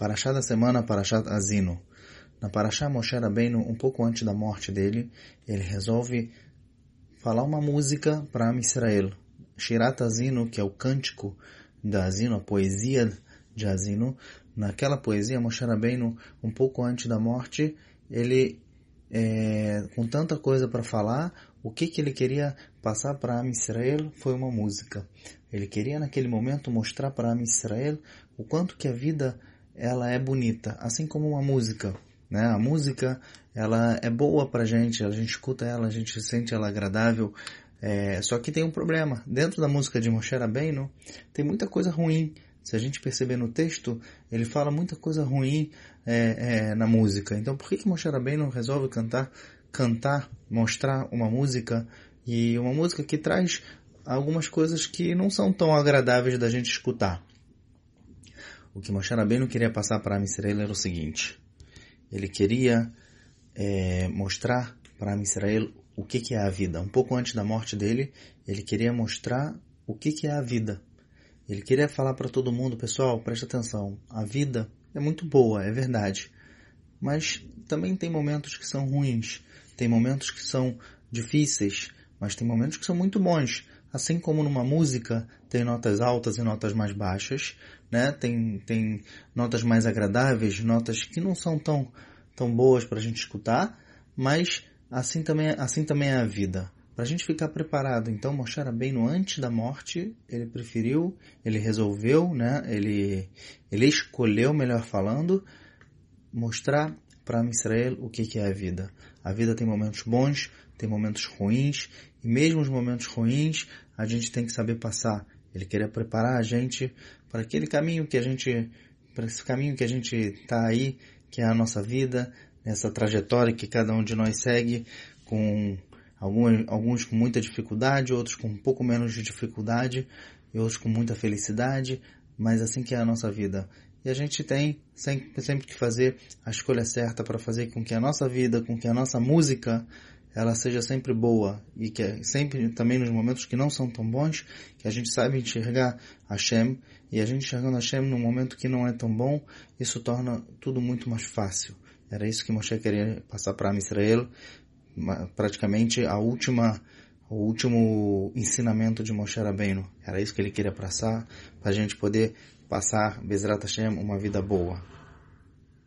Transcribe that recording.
Paraxá da semana, Paraxá Azino. Na Paraxá Moshe Rabbeinu, um pouco antes da morte dele, ele resolve falar uma música para Am Israel. Shirat Azino, que é o cântico da Azino, a poesia de Azino. Naquela poesia, Moshe Rabbeinu, um pouco antes da morte, ele, é, com tanta coisa para falar, o que, que ele queria passar para Am Israel foi uma música. Ele queria naquele momento mostrar para Am Israel o quanto que a vida ela é bonita, assim como uma música. Né? A música ela é boa para a gente, a gente escuta ela, a gente sente ela agradável. É, só que tem um problema. Dentro da música de Moshe Rabbeinu tem muita coisa ruim. Se a gente perceber no texto, ele fala muita coisa ruim é, é, na música. Então, por que, que Moshe Rabbeinu resolve cantar, cantar, mostrar uma música e uma música que traz algumas coisas que não são tão agradáveis da gente escutar? O que Moshe Rabbeinu queria passar para Israel era o seguinte: ele queria é, mostrar para Israel o que, que é a vida. Um pouco antes da morte dele, ele queria mostrar o que, que é a vida. Ele queria falar para todo mundo, pessoal, presta atenção, a vida é muito boa, é verdade, mas também tem momentos que são ruins, tem momentos que são difíceis, mas tem momentos que são muito bons. Assim como numa música tem notas altas e notas mais baixas, né? Tem, tem notas mais agradáveis, notas que não são tão, tão boas para a gente escutar, mas assim também, assim também é a vida. Para a gente ficar preparado, então Moshe no antes da morte, ele preferiu, ele resolveu, né? ele, ele escolheu, melhor falando, mostrar para Israel o que, é a vida. A vida tem momentos bons, tem momentos ruins, e mesmo os momentos ruins, a gente tem que saber passar. Ele queria preparar a gente para aquele caminho que a gente, para esse caminho que a gente está aí, que é a nossa vida, nessa trajetória que cada um de nós segue, com alguns, alguns com muita dificuldade, outros com um pouco menos de dificuldade, e outros com muita felicidade, mas assim que é a nossa vida. E a gente tem sempre, sempre que fazer a escolha certa para fazer com que a nossa vida, com que a nossa música, ela seja sempre boa e que é sempre também nos momentos que não são tão bons, que a gente saiba enxergar Hashem e a gente enxergando Hashem num momento que não é tão bom, isso torna tudo muito mais fácil. Era isso que Moshe queria passar para Israel, praticamente a última o último ensinamento de Moshe Rabbeinu. Era isso que ele queria passar, para a gente poder passar, Bezrat Hashem, uma vida boa.